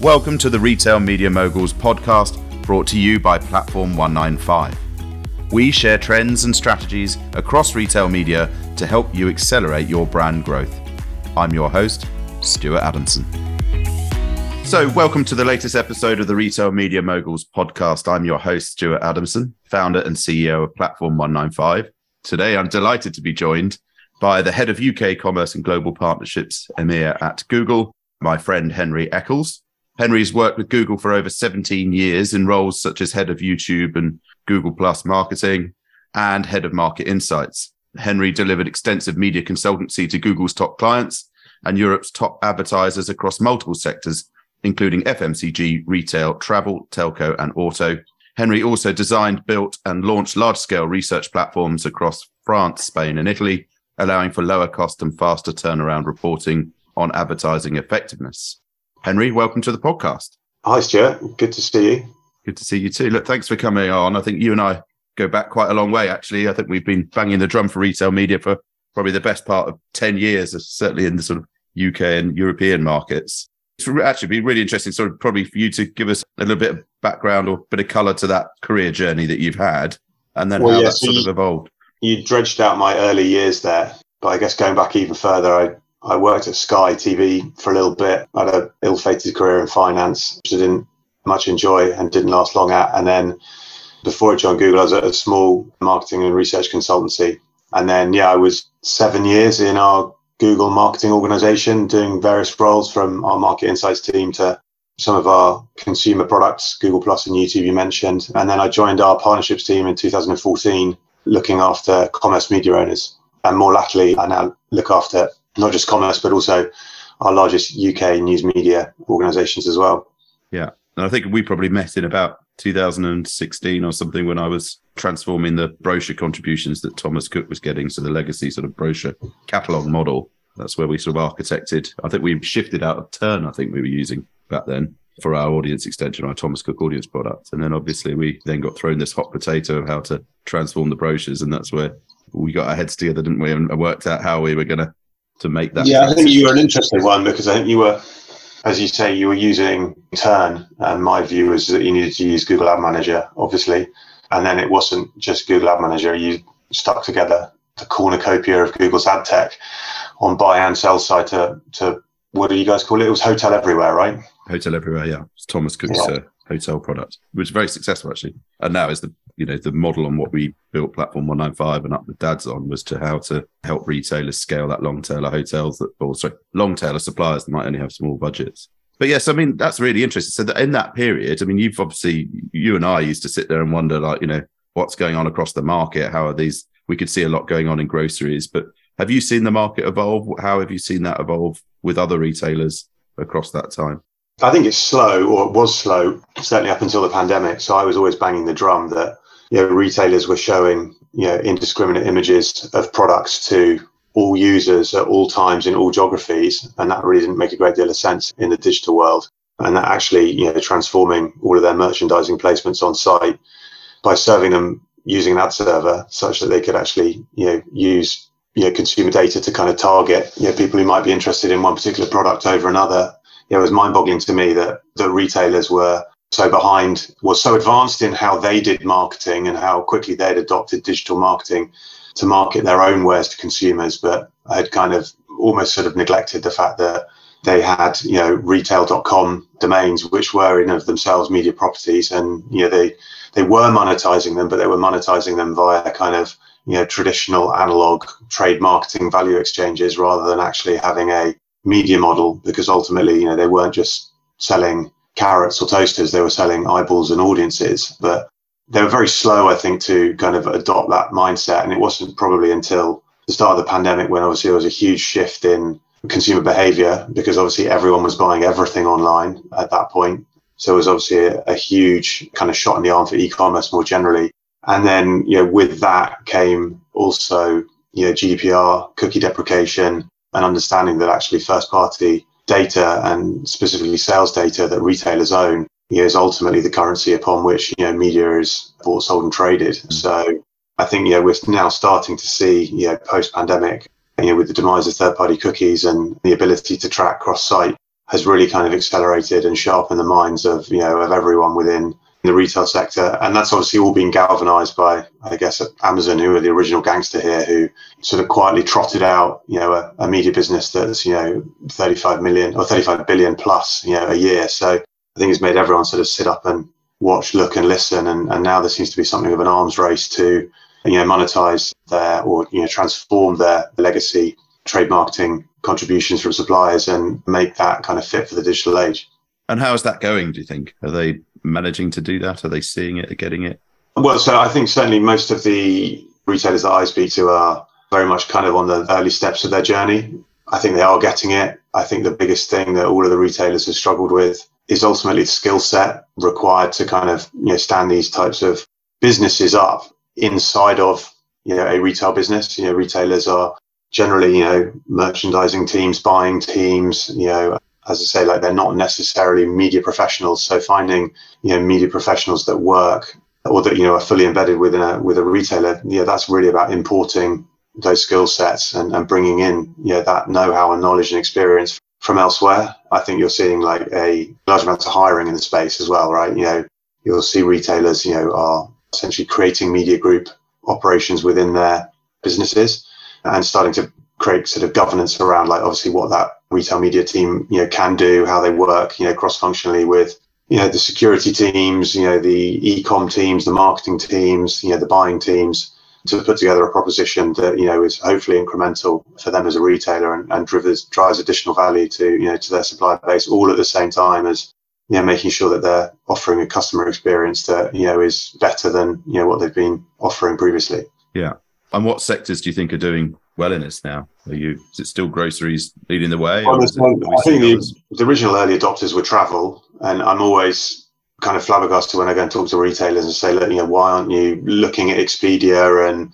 Welcome to the Retail Media Moguls podcast brought to you by Platform 195. We share trends and strategies across retail media to help you accelerate your brand growth. I'm your host, Stuart Adamson. So, welcome to the latest episode of the Retail Media Moguls podcast. I'm your host, Stuart Adamson, founder and CEO of Platform 195. Today, I'm delighted to be joined by the head of UK commerce and global partnerships, EMEA at Google, my friend Henry Eccles. Henry's worked with Google for over 17 years in roles such as head of YouTube and Google Plus marketing and head of market insights. Henry delivered extensive media consultancy to Google's top clients and Europe's top advertisers across multiple sectors, including FMCG, retail, travel, telco, and auto. Henry also designed, built, and launched large scale research platforms across France, Spain, and Italy, allowing for lower cost and faster turnaround reporting on advertising effectiveness. Henry, welcome to the podcast. Hi, Stuart. Good to see you. Good to see you too. Look, thanks for coming on. I think you and I go back quite a long way, actually. I think we've been banging the drum for retail media for probably the best part of 10 years, certainly in the sort of UK and European markets. It's actually be really interesting, sort of probably for you to give us a little bit of background or a bit of color to that career journey that you've had and then well, how yeah, that so sort you, of evolved. You dredged out my early years there, but I guess going back even further, I I worked at Sky TV for a little bit. I had an ill-fated career in finance, which I didn't much enjoy and didn't last long at. And then before I joined Google, I was at a small marketing and research consultancy. And then, yeah, I was seven years in our Google marketing organization doing various roles from our market insights team to some of our consumer products, Google Plus and YouTube, you mentioned. And then I joined our partnerships team in 2014, looking after commerce media owners. And more latterly, I now look after not just commerce, but also our largest UK news media organisations as well. Yeah, and I think we probably met in about 2016 or something when I was transforming the brochure contributions that Thomas Cook was getting, so the legacy sort of brochure catalogue model. That's where we sort of architected. I think we shifted out of Turn. I think we were using back then for our audience extension, our Thomas Cook audience product. And then obviously we then got thrown this hot potato of how to transform the brochures. And that's where we got our heads together, didn't we? And worked out how we were going to to make that. Yeah, I think you were an interesting one because I think you were, as you say, you were using Turn, and my view is that you needed to use Google Ad Manager, obviously, and then it wasn't just Google Ad Manager. You stuck together the cornucopia of Google's ad tech on buy and sell side to to what do you guys call it? It was Hotel Everywhere, right? Hotel Everywhere, yeah. It's Thomas Cook's yeah. Uh, hotel product, which was very successful actually, and now is the you know the model on what we built platform 195 and up with dads on was to how to help retailers scale that long tail of hotels that or sorry long tail of suppliers that might only have small budgets. But yes i mean that's really interesting. So that in that period i mean you've obviously you and i used to sit there and wonder like you know what's going on across the market? How are these we could see a lot going on in groceries but have you seen the market evolve? How have you seen that evolve with other retailers across that time I think it's slow, or it was slow, certainly up until the pandemic. So I was always banging the drum that you know, retailers were showing you know indiscriminate images of products to all users at all times in all geographies, and that really didn't make a great deal of sense in the digital world. And that actually, you know, transforming all of their merchandising placements on site by serving them using an ad server, such that they could actually, you know, use you know consumer data to kind of target you know people who might be interested in one particular product over another. Know, it was mind-boggling to me that the retailers were so behind was so advanced in how they did marketing and how quickly they'd adopted digital marketing to market their own wares to consumers, but I had kind of almost sort of neglected the fact that they had, you know, retail.com domains, which were in of themselves media properties. And, you know, they, they were monetizing them, but they were monetizing them via kind of, you know, traditional analog trade marketing value exchanges rather than actually having a media model because ultimately, you know, they weren't just selling carrots or toasters. They were selling eyeballs and audiences, but they were very slow, I think, to kind of adopt that mindset. And it wasn't probably until the start of the pandemic when obviously there was a huge shift in consumer behavior because obviously everyone was buying everything online at that point. So it was obviously a, a huge kind of shot in the arm for e-commerce more generally. And then, you know, with that came also, you know, GDPR, cookie deprecation, and understanding that actually first party data and specifically sales data that retailers own is ultimately the currency upon which you know media is bought, sold, and traded. Mm-hmm. So I think you know we're now starting to see you know post pandemic you know with the demise of third party cookies and the ability to track cross site has really kind of accelerated and sharpened the minds of you know of everyone within the retail sector, and that's obviously all been galvanized by, I guess, Amazon, who are the original gangster here, who sort of quietly trotted out, you know, a, a media business that's you know 35 million or 35 billion plus, you know, a year. So I think it's made everyone sort of sit up and watch, look, and listen, and, and now there seems to be something of an arms race to, you know, monetize their or you know transform their legacy trade marketing contributions from suppliers and make that kind of fit for the digital age. And how is that going? Do you think are they managing to do that? Are they seeing it, Are getting it? Well, so I think certainly most of the retailers that I speak to are very much kind of on the early steps of their journey. I think they are getting it. I think the biggest thing that all of the retailers have struggled with is ultimately the skill set required to kind of you know stand these types of businesses up inside of you know a retail business. You know, retailers are generally you know merchandising teams, buying teams, you know as I say, like they're not necessarily media professionals. So finding you know media professionals that work or that you know are fully embedded within a with a retailer, yeah, that's really about importing those skill sets and, and bringing in you know that know-how and knowledge and experience from elsewhere. I think you're seeing like a large amount of hiring in the space as well, right? You know, you'll see retailers, you know, are essentially creating media group operations within their businesses and starting to create sort of governance around like obviously what that retail media team you know can do how they work you know cross functionally with you know the security teams you know the e-com teams the marketing teams you know the buying teams to put together a proposition that you know is hopefully incremental for them as a retailer and, and drives drives additional value to you know to their supplier base all at the same time as you know making sure that they're offering a customer experience that you know is better than you know what they've been offering previously yeah and what sectors do you think are doing well in this now? Are you? Is it still groceries leading the way? Well, it, I think the, the, original early adopters were travel, and I'm always kind of flabbergasted when I go and talk to retailers and say, look, you know, why aren't you looking at Expedia and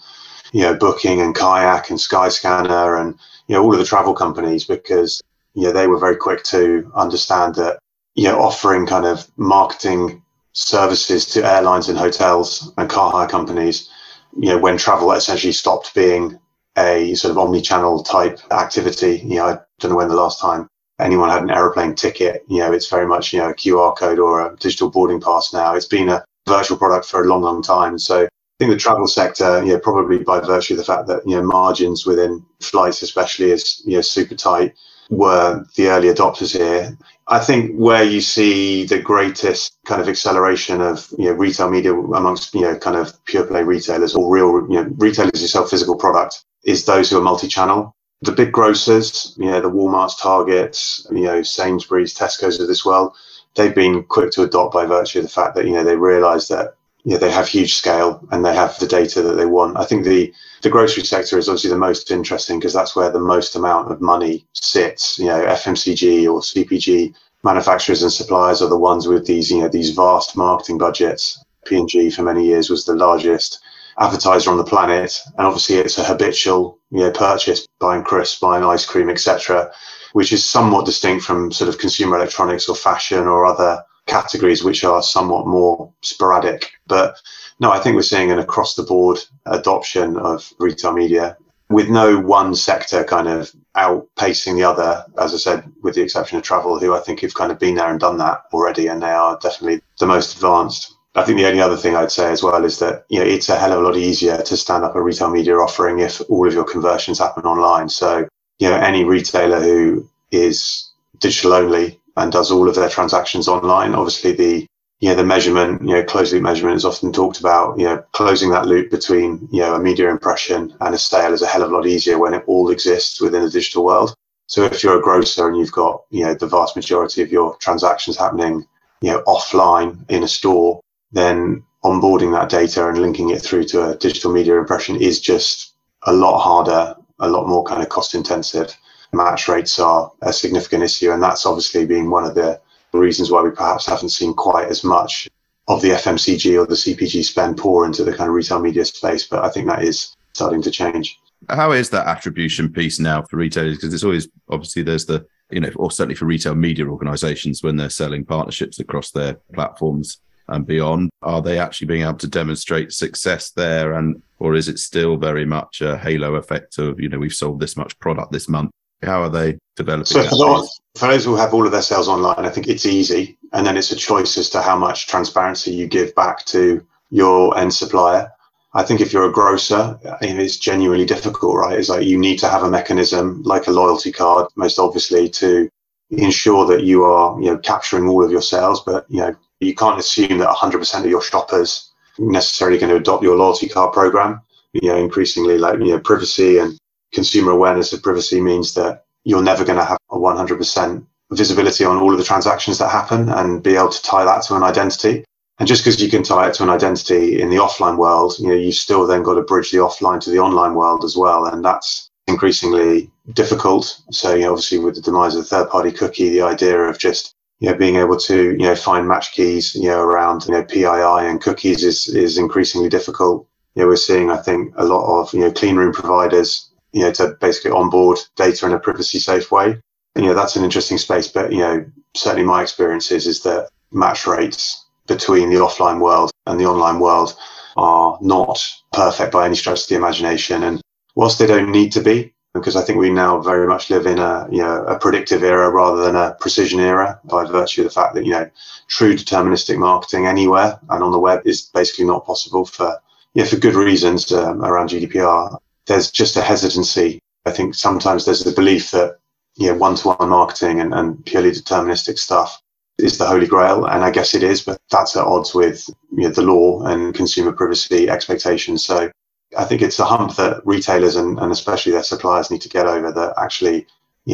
you know Booking and Kayak and Skyscanner and you know all of the travel companies because you know they were very quick to understand that you know offering kind of marketing services to airlines and hotels and car hire companies you know when travel essentially stopped being a sort of omni-channel type activity. You know, I don't know when the last time anyone had an aeroplane ticket. You know, it's very much you know a QR code or a digital boarding pass now. It's been a virtual product for a long, long time. So I think the travel sector, you know, probably by virtue of the fact that you know margins within flights, especially, is you know super tight, were the early adopters here. I think where you see the greatest kind of acceleration of you know retail media amongst you know kind of pure play retailers or real you know retailers who sell physical product is those who are multi-channel. The big grocers, you know, the Walmarts, Targets, you know, Sainsbury's, Tesco's of this world, they've been quick to adopt by virtue of the fact that you know they realise that you know, they have huge scale and they have the data that they want. I think the the grocery sector is obviously the most interesting because that's where the most amount of money sits. You know, FMCG or CPG manufacturers and suppliers are the ones with these you know these vast marketing budgets. P&G for many years was the largest advertiser on the planet, and obviously it's a habitual you know purchase, buying crisps, buying ice cream, etc., which is somewhat distinct from sort of consumer electronics or fashion or other categories which are somewhat more sporadic. But no, I think we're seeing an across the board adoption of retail media with no one sector kind of outpacing the other, as I said, with the exception of travel, who I think have kind of been there and done that already, and they are definitely the most advanced. I think the only other thing I'd say as well is that you know it's a hell of a lot easier to stand up a retail media offering if all of your conversions happen online. So you know any retailer who is digital only and does all of their transactions online, obviously the you know the measurement, you know closed loop measurement is often talked about. You know closing that loop between you know a media impression and a sale is a hell of a lot easier when it all exists within the digital world. So if you're a grocer and you've got you know the vast majority of your transactions happening you know offline in a store then onboarding that data and linking it through to a digital media impression is just a lot harder, a lot more kind of cost intensive. Match rates are a significant issue, and that's obviously been one of the reasons why we perhaps haven't seen quite as much of the FMCG or the CPG spend pour into the kind of retail media space. But I think that is starting to change. How is that attribution piece now for retailers? Because it's always obviously there's the you know, or certainly for retail media organizations when they're selling partnerships across their platforms and beyond? Are they actually being able to demonstrate success there? And or is it still very much a halo effect of, you know, we've sold this much product this month How are they developing? So for those, for those who have all of their sales online, I think it's easy, and then it's a choice as to how much transparency you give back to your end supplier. I think if you're a grocer, it's genuinely difficult, right? It's like you need to have a mechanism like a loyalty card, most obviously, to ensure that you are, you know, capturing all of your sales. But you know, you can't assume that 100% of your shoppers necessarily going to adopt your loyalty card program. You know, increasingly, like you know, privacy and consumer awareness of privacy means that you're never going to have a 100% visibility on all of the transactions that happen and be able to tie that to an identity. And just because you can tie it to an identity in the offline world, you know, you've still then got to bridge the offline to the online world as well. And that's increasingly difficult. So, you know, obviously with the demise of the third party cookie, the idea of just, you know, being able to, you know, find match keys, you know, around, you know, PII and cookies is, is increasingly difficult. You know, we're seeing, I think, a lot of, you know, clean room providers, you know, to basically onboard data in a privacy safe way. And, you know, that's an interesting space. But, you know, certainly my experience is, is that match rates between the offline world and the online world are not perfect by any stretch of the imagination. And whilst they don't need to be, because I think we now very much live in a you know a predictive era rather than a precision era by virtue of the fact that you know true deterministic marketing anywhere and on the web is basically not possible for yeah for good reasons um, around GDPR. There's just a hesitancy. I think sometimes there's the belief that know one-to-one marketing and, and purely deterministic stuff is the holy grail, and I guess it is, but that's at odds with you know, the law and consumer privacy expectations. So I think it's a hump that retailers and, and especially their suppliers need to get over. That actually,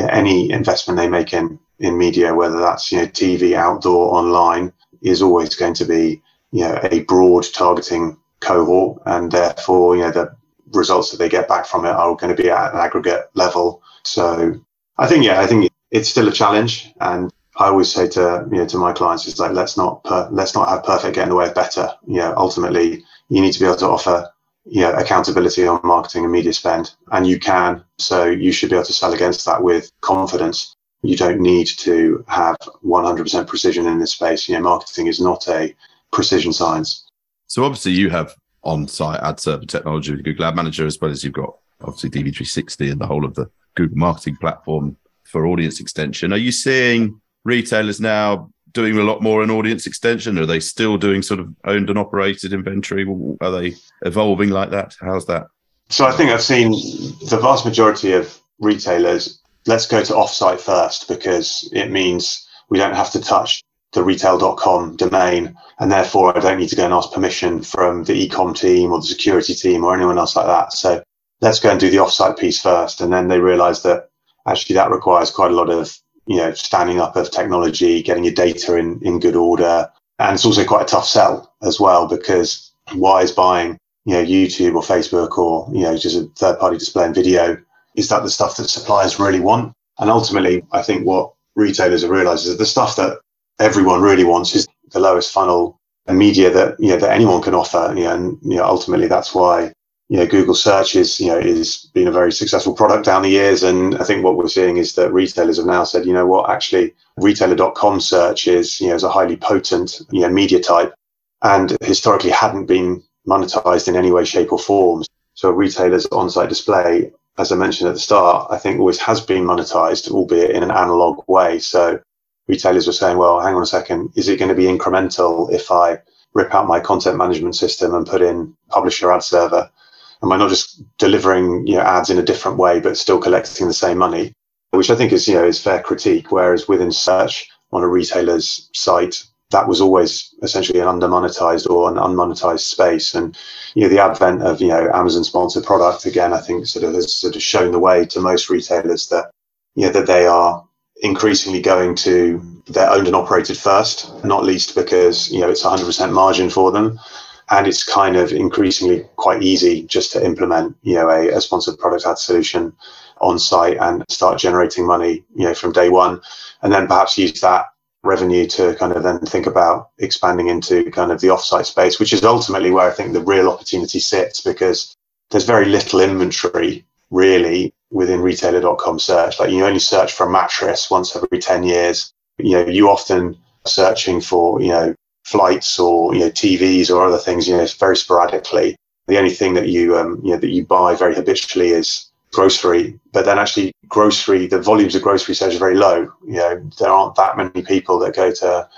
know, any investment they make in in media, whether that's you know TV, outdoor, online, is always going to be you know a broad targeting cohort, and therefore you know the results that they get back from it are going to be at an aggregate level. So I think yeah, I think it's still a challenge, and I always say to you know to my clients is like let's not per, let's not have perfect get in the way of better. You know, ultimately you need to be able to offer know accountability on marketing and media spend, and you can. So you should be able to sell against that with confidence. You don't need to have 100% precision in this space. You know, marketing is not a precision science. So obviously you have on-site ad server technology with Google Ad Manager, as well as you've got obviously DV360 and the whole of the Google marketing platform for audience extension. Are you seeing retailers now doing a lot more in audience extension? Are they still doing sort of owned and operated inventory? Are they evolving like that? How's that? So I think I've seen the vast majority of retailers. Let's go to offsite first because it means we don't have to touch the retail.com domain and therefore I don't need to go and ask permission from the ecom team or the security team or anyone else like that. So let's go and do the offsite piece first. And then they realize that actually that requires quite a lot of you know, standing up of technology, getting your data in, in good order. And it's also quite a tough sell as well because why is buying, you know, YouTube or Facebook or, you know, just a third party display and video? Is that the stuff that suppliers really want? And ultimately, I think what retailers have realized is that the stuff that everyone really wants is the lowest funnel media that, you know, that anyone can offer. You know, and, you know, ultimately that's why you know, Google search is, you know, is been a very successful product down the years. And I think what we're seeing is that retailers have now said, you know what, actually retailer.com search is, you know, is a highly potent, you know, media type and historically hadn't been monetized in any way, shape or form. So retailers on-site display, as I mentioned at the start, I think always has been monetized, albeit in an analog way. So retailers were saying, well, hang on a second, is it going to be incremental if I rip out my content management system and put in publisher ad server? Am I not just delivering you know ads in a different way but still collecting the same money? Which I think is you know is fair critique. Whereas within search on a retailer's site, that was always essentially an undermonetized or an unmonetized space. And you know the advent of you know Amazon sponsored product again, I think sort of has sort of shown the way to most retailers that you know that they are increasingly going to their owned and operated first, not least because you know it's 100% margin for them and it's kind of increasingly quite easy just to implement you know a, a, sponsored product ad solution on site and start generating money you know from day one and then perhaps use that revenue to kind of then think about expanding into kind of the offsite space which is ultimately where i think the real opportunity sits because there's very little inventory really within retailer.com search. Like you only search for a mattress once every 10 years. You know you often searching for you know flights or you know TVs or other things, you know, very sporadically. The only thing that you um, you know that you buy very habitually is grocery, but then actually grocery, the volumes of grocery sales are very low. You know, there aren't that many people that go to,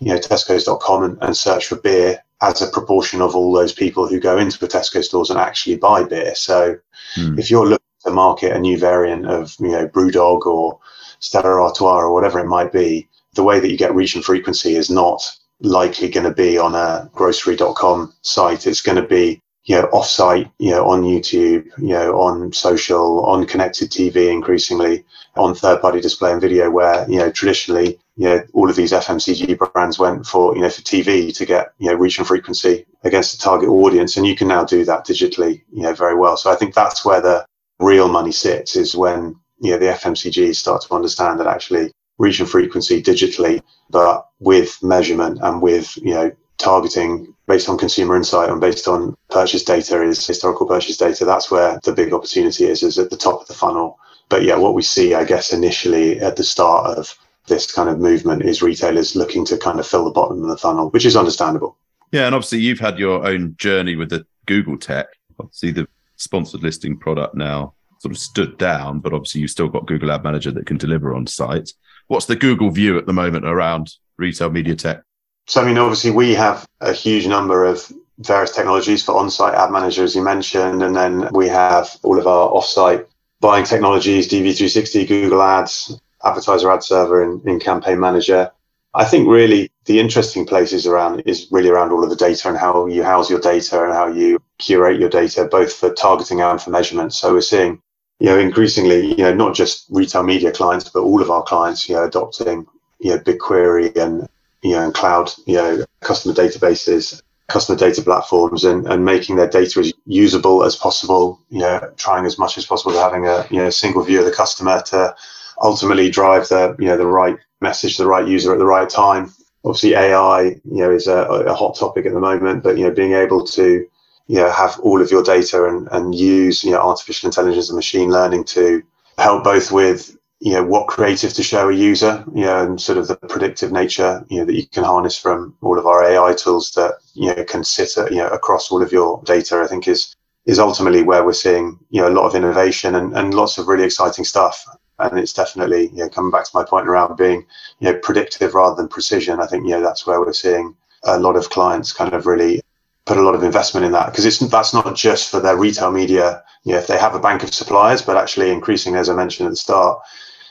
you know, Tesco's.com and, and search for beer as a proportion of all those people who go into the Tesco stores and actually buy beer. So hmm. if you're looking to market a new variant of, you know, Brewdog or Stella Artois or whatever it might be, the way that you get reach and frequency is not likely going to be on a grocery.com site. It's going to be you know, offsite, you know, on YouTube, you know, on social, on connected TV, increasingly on third-party display and video, where you know traditionally, you know, all of these FMCG brands went for you know for TV to get you know reach and frequency against the target audience, and you can now do that digitally, you know, very well. So I think that's where the real money sits is when you know the FMCGs start to understand that actually reach and frequency digitally, but with measurement and with you know targeting based on consumer insight and based on purchase data is historical purchase data. That's where the big opportunity is, is at the top of the funnel. But yeah, what we see, I guess, initially at the start of this kind of movement is retailers looking to kind of fill the bottom of the funnel, which is understandable. Yeah, and obviously you've had your own journey with the Google tech. Obviously, the sponsored listing product now sort of stood down, but obviously you've still got Google Ad Manager that can deliver on site. What's the Google view at the moment around retail media tech? So, I mean, obviously, we have a huge number of various technologies for on-site ad manager, as you mentioned, and then we have all of our off-site buying technologies, DV360, Google Ads, Advertiser Ad Server, and in Campaign Manager. I think really the interesting places around is really around all of the data and how you house your data and how you curate your data, both for targeting and for measurement. So we're seeing, you know, increasingly, you know, not just retail media clients, but all of our clients, you know, adopting, you know, BigQuery and you know, and cloud, you know, customer databases, customer data platforms, and, and making their data as usable as possible. You know, trying as much as possible to having a you know single view of the customer to ultimately drive the you know the right message to the right user at the right time. Obviously, AI, you know, is a, a hot topic at the moment, but you know, being able to you know have all of your data and, and use you know artificial intelligence and machine learning to help both with you know what creative to show a user you know and sort of the predictive nature you know that you can harness from all of our ai tools that you know can sit you know across all of your data i think is is ultimately where we're seeing you know a lot of innovation and, and lots of really exciting stuff and it's definitely you know coming back to my point around being you know predictive rather than precision i think you know that's where we're seeing a lot of clients kind of really put a lot of investment in that because it's that's not just for their retail media you know if they have a bank of suppliers but actually increasing as i mentioned at the start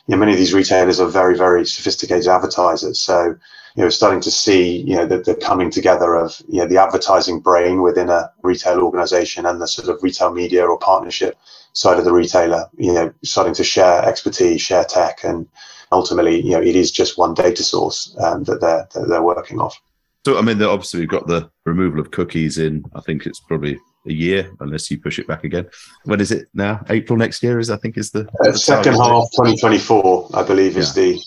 you know, many of these retailers are very, very sophisticated advertisers. So, you know, starting to see, you know, the, the coming together of, you know, the advertising brain within a retail organization and the sort of retail media or partnership side of the retailer, you know, starting to share expertise, share tech, and ultimately, you know, it is just one data source um, that they're that they're working off. So, I mean, obviously, we've got the removal of cookies in. I think it's probably a year, unless you push it back again. When is it now? April next year is I think is the, uh, the second half 2024. I believe yeah. is the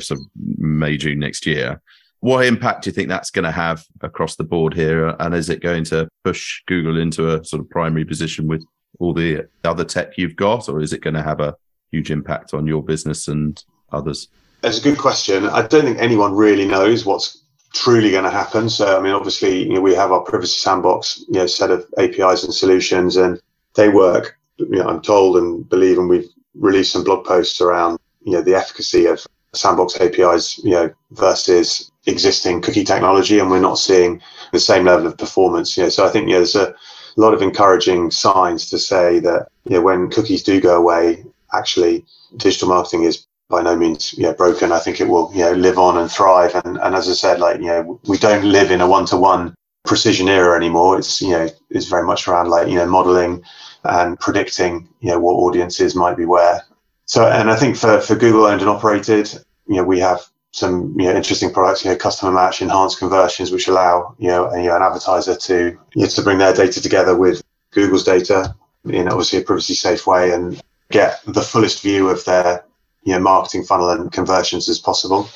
so May June next year. What impact do you think that's going to have across the board here? And is it going to push Google into a sort of primary position with all the other tech you've got, or is it going to have a huge impact on your business and others? That's a good question. I don't think anyone really knows what's truly going to happen. So, I mean, obviously, you know, we have our privacy sandbox, you know, set of APIs and solutions, and they work. You know, I'm told and believe, and we've released some blog posts around, you know, the efficacy of sandbox APIs, you know, versus existing cookie technology, and we're not seeing the same level of performance. You know, so I think you know, there's a lot of encouraging signs to say that you know when cookies do go away, actually digital marketing is by no means know, broken. I think it will you know live on and thrive. And and as I said, like you know we don't live in a one to one precision era anymore. It's you know it's very much around like you know modeling and predicting you know what audiences might be where. So and I think for for Google owned and operated, you know we have some you know interesting products, you know customer match, enhanced conversions, which allow you know, a, you know an advertiser to you know, to bring their data together with Google's data in obviously a privacy safe way and get the fullest view of their you know marketing funnel and conversions as possible.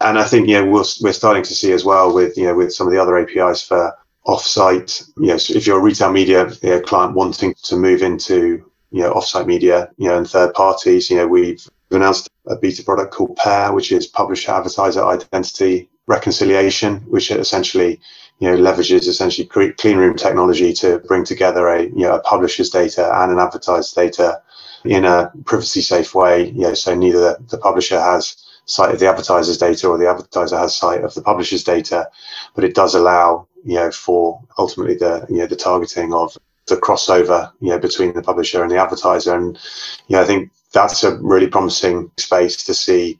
And I think you know we're we're starting to see as well with you know with some of the other APIs for offsite. You know, so if you're a retail media you know, client wanting to move into you know offsite media, you know, and third parties, you know, we've announced a beta product called Pair, which is publisher advertiser identity reconciliation, which essentially you know leverages essentially clean room technology to bring together a you know a publisher's data and an advertiser's data in a privacy safe way. You know, so neither the, publisher has sight of the advertiser's data or the advertiser has sight of the publisher's data, but it does allow you know for ultimately the you know the targeting of the crossover you know between the publisher and the advertiser and you know I think that's a really promising space to see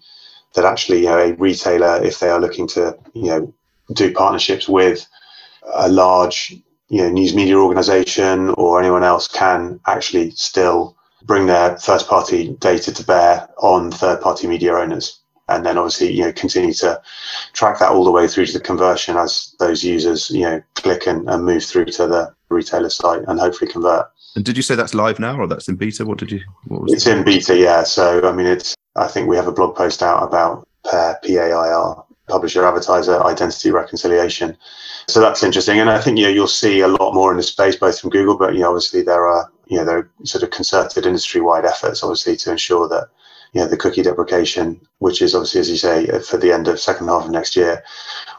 that actually you know a retailer if they are looking to you know do partnerships with a large you know news media organization or anyone else can actually still bring their first party data to bear on third party media owners. And then obviously you know continue to track that all the way through to the conversion as those users you know click and, and move through to the retailer site and hopefully convert. And did you say that's live now or that's in beta? What did you what was it's it? in beta yeah. So i mean it's i think we have a blog post out about pair pair publisher advertiser identity reconciliation. So that's interesting. And i think you know you'll see a lot more in the space both from google but you know obviously there are you know there are sort of concerted industry wide efforts obviously to ensure that you know, the cookie deprecation, which is obviously, as you say, uh, for the end of second half of next year,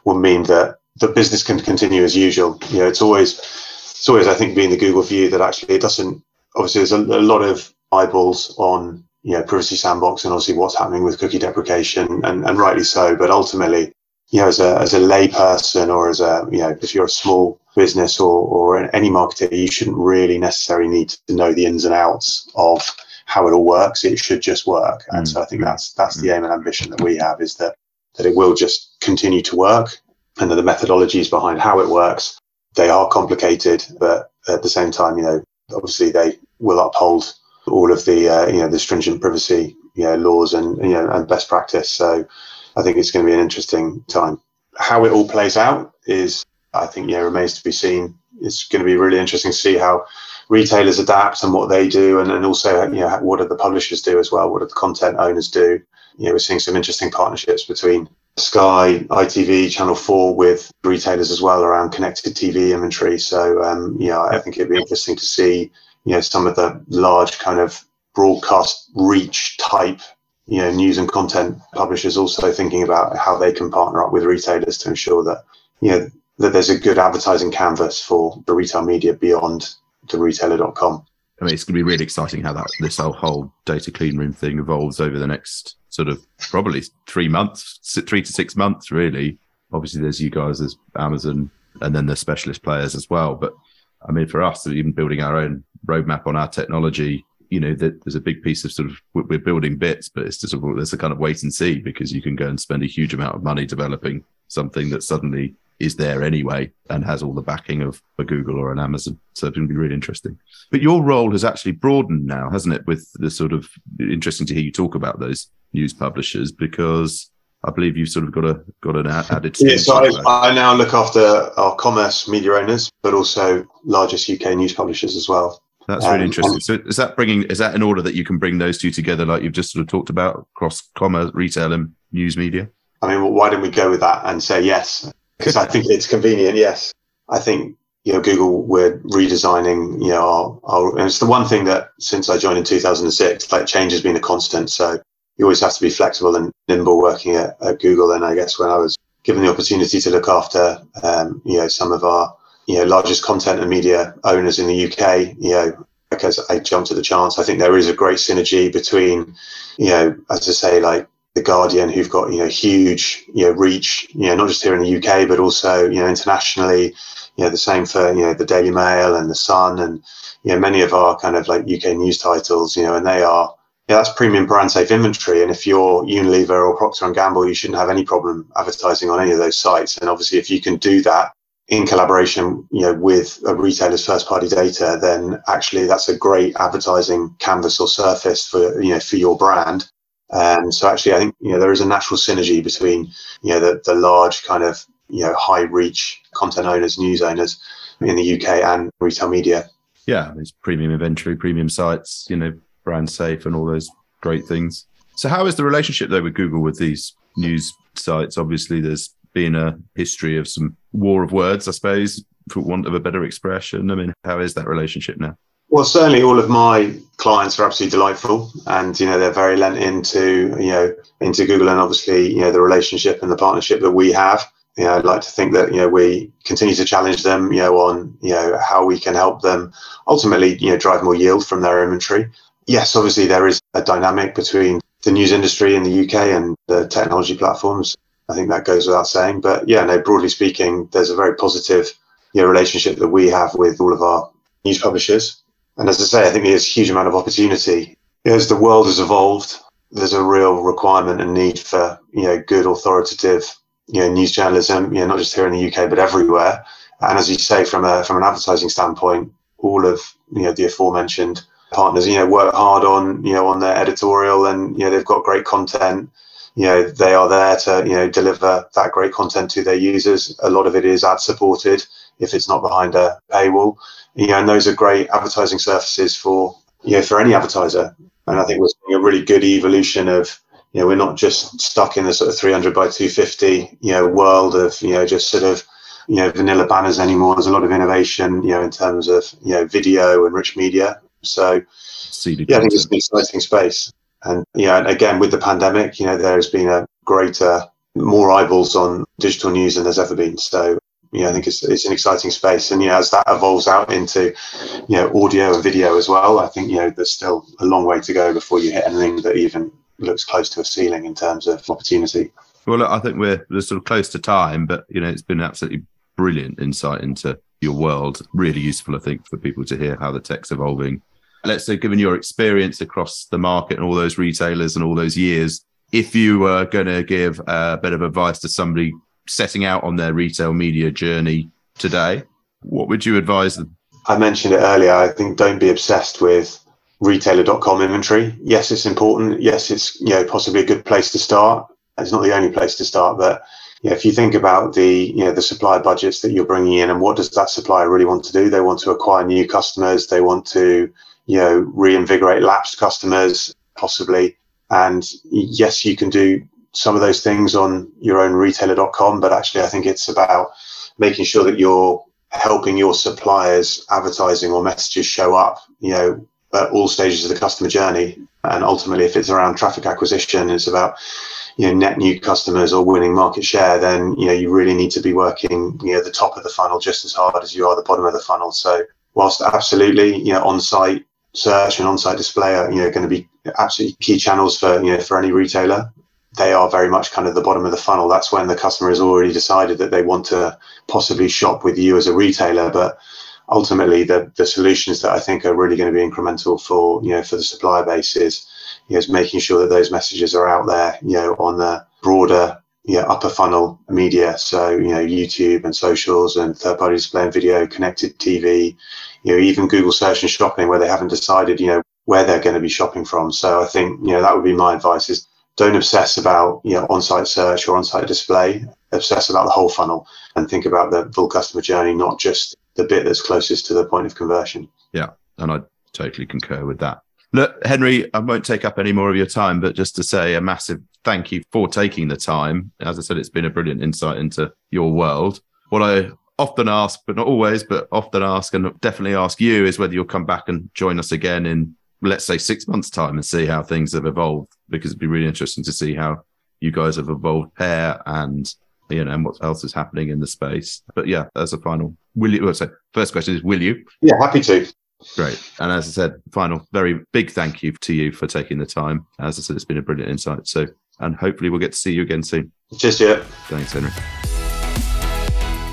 will mean that the business can continue as usual. You know, it's always, it's always, I think, being the Google view that actually it doesn't. Obviously, there's a, a lot of eyeballs on you know privacy sandbox and obviously what's happening with cookie deprecation, and, and rightly so. But ultimately, you know, as a as a layperson or as a you know, if you're a small business or or any marketer, you shouldn't really necessarily need to know the ins and outs of how it all works. It should just work. And mm. so I think that's that's mm. the aim and ambition that we have is that that it will just continue to work and that the methodologies behind how it works, they are complicated, but at the same time, you know, obviously they will uphold all of the uh, you know the stringent privacy you know laws and you know and best practice. So I think it's going to be an interesting time. How it all plays out is I think yeah remains to be seen. It's going to be really interesting to see how retailers adapt and what they do, and, and also you know what do the publishers do as well? What do the content owners do? You know, we're seeing some interesting partnerships between Sky, ITV, Channel Four with retailers as well around connected TV inventory. So um, yeah, I think it'd be interesting to see you know some of the large kind of broadcast reach type you know news and content publishers also thinking about how they can partner up with retailers to ensure that you know that there's a good advertising canvas for the retail media beyond the retailer.com. I mean, it's going to be really exciting how that this whole data clean room thing evolves over the next sort of probably three months, three to six months, really. Obviously, there's you guys, there's Amazon, and then there's specialist players as well. But I mean, for us, even building our own roadmap on our technology, you know, that there's a big piece of sort of we're building bits, but it's just there's a kind of wait and see because you can go and spend a huge amount of money developing something that suddenly is there anyway and has all the backing of a Google or an Amazon. So it's going to be really interesting. But your role has actually broadened now, hasn't it? With the sort of interesting to hear you talk about those news publishers because I believe you've sort of got a got an added. Yeah, so I, I, now look after our commerce media owners, but also largest UK news publishers as well. That's really um, interesting. So is that bringing is that in order that you can bring those two together, like you've just sort of talked about across commerce, retail, and news media? I mean, well, why don't we go with that and say yes? because I think it's convenient. Yes, I think you know Google we're redesigning. You know, our, our, and it's the one thing that since I joined in 2006, like change has been a constant. So you always have to be flexible and nimble working at, at Google. And I guess when I was given the opportunity to look after, um, you know, some of our you know largest content and media owners in the UK, you know, because I jumped at the chance. I think there is a great synergy between, you know, as I say, like the Guardian, who've got you know huge you know reach, you know not just here in the UK but also you know internationally. You know the same for you know the Daily Mail and the Sun and you know many of our kind of like UK news titles. You know, and they are yeah that's premium brand safe inventory. And if you're Unilever or Procter and Gamble, you shouldn't have any problem advertising on any of those sites. And obviously, if you can do that in collaboration you know with a retailer's first party data then actually that's a great advertising canvas or surface for you know for your brand and so actually, I think you know there is a natural synergy between you know the, the large kind of you know high reach content owners, news owners in the UK and retail media. Yeah, there's premium inventory, premium sites, you know, brand safe, and all those great things. So, how is the relationship though with Google with these news sites? Obviously, there's been a history of some war of words, I suppose, for want of a better expression. I mean, how is that relationship now? Well, certainly all of my clients are absolutely delightful, and you know they're very lent into you know into Google, and obviously you know the relationship and the partnership that we have. You know, I'd like to think that you know we continue to challenge them, you know, on you know how we can help them ultimately you know drive more yield from their inventory. yes, obviously there is a dynamic between the news industry in the UK and the technology platforms. I think that goes without saying. But yeah, no, broadly speaking, there's a very positive you know, relationship that we have with all of our news publishers. And as I say, I think there's a huge amount of opportunity. As the world has evolved, there's a real requirement and need for you know good authoritative you know news journalism, you know, not just here in the UK but everywhere. And as you say, from a from an advertising standpoint, all of you know the aforementioned partners, you know, work hard on you know on their editorial, and you know they've got great content. You know, they are there to you know deliver that great content to their users. A lot of it is ad supported if it's not behind a paywall. You know, and those are great advertising surfaces for you know for any advertiser. And I think we're seeing a really good evolution of you know we're not just stuck in the sort of 300 by 250 you know world of you know just sort of you know vanilla banners anymore. There's a lot of innovation, you know, in terms of you know video and rich media. So yeah, I think it's an exciting space. And yeah, and again with the pandemic, you know, there's been a greater, more eyeballs on digital news than there's ever been. So yeah, I think it's it's an exciting space. And yeah, as that evolves out into you know audio and video as well, I think you know there's still a long way to go before you hit anything that even looks close to a ceiling in terms of opportunity. Well, look, I think we're, we're sort of close to time, but you know, it's been absolutely brilliant insight into your world. Really useful, I think, for people to hear how the tech's evolving. Let's say, given your experience across the market and all those retailers and all those years, if you were going to give a bit of advice to somebody setting out on their retail media journey today, what would you advise them? I mentioned it earlier. I think don't be obsessed with retailer.com inventory. Yes, it's important. Yes, it's you know possibly a good place to start. It's not the only place to start, but yeah, if you think about the you know the supply budgets that you're bringing in and what does that supplier really want to do? They want to acquire new customers. They want to you know reinvigorate lapsed customers possibly. And yes, you can do some of those things on your own retailer.com, but actually I think it's about making sure that you're helping your suppliers advertising or messages show up you know at all stages of the customer journey and ultimately if it's around traffic acquisition it's about you know net new customers or winning market share, then you know you really need to be working you know the top of the funnel just as hard as you are the bottom of the funnel. So whilst absolutely you know on-site search and on-site display are you know going to be absolutely key channels for you know for any retailer, they are very much kind of the bottom of the funnel. That's when the customer has already decided that they want to possibly shop with you as a retailer, but ultimately the the solutions that I think are really going to be incremental for you know for the supplier base is you know, is making sure that those messages are out there, you know, on the broader, know, upper funnel media. So, you know, YouTube and socials and third party display and video, connected TV, you know, even Google search and shopping where they haven't decided, you know, where they're going to be shopping from. So I think, you know, that would be my advice is don't obsess about, you know, on-site search or on-site display, obsess about the whole funnel and think about the full customer journey, not just the bit that's closest to the point of conversion. Yeah. And I totally concur with that. Look, Henry, I won't take up any more of your time, but just to say a massive thank you for taking the time. As I said, it's been a brilliant insight into your world. What I often ask, but not always, but often ask and definitely ask you is whether you'll come back and join us again in, let's say, six months' time and see how things have evolved, because it'd be really interesting to see how you guys have evolved pair and you know, and what else is happening in the space. But yeah, as a final, will you? Well, so first question is, will you? Yeah, happy to. Great. And as I said, final, very big thank you to you for taking the time. As I said, it's been a brilliant insight. So, and hopefully we'll get to see you again soon. Cheers, yeah. Thanks, Henry.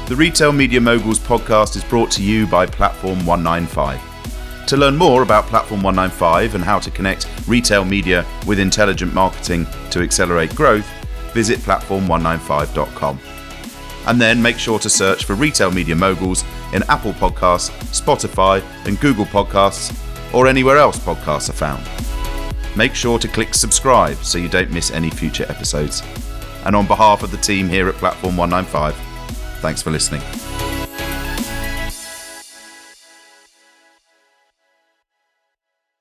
The Retail Media Moguls podcast is brought to you by Platform 195. To learn more about Platform 195 and how to connect retail media with intelligent marketing to accelerate growth, visit platform195.com and then make sure to search for Retail Media Moguls in Apple Podcasts, Spotify, and Google Podcasts, or anywhere else podcasts are found. Make sure to click subscribe so you don't miss any future episodes. And on behalf of the team here at Platform 195, thanks for listening.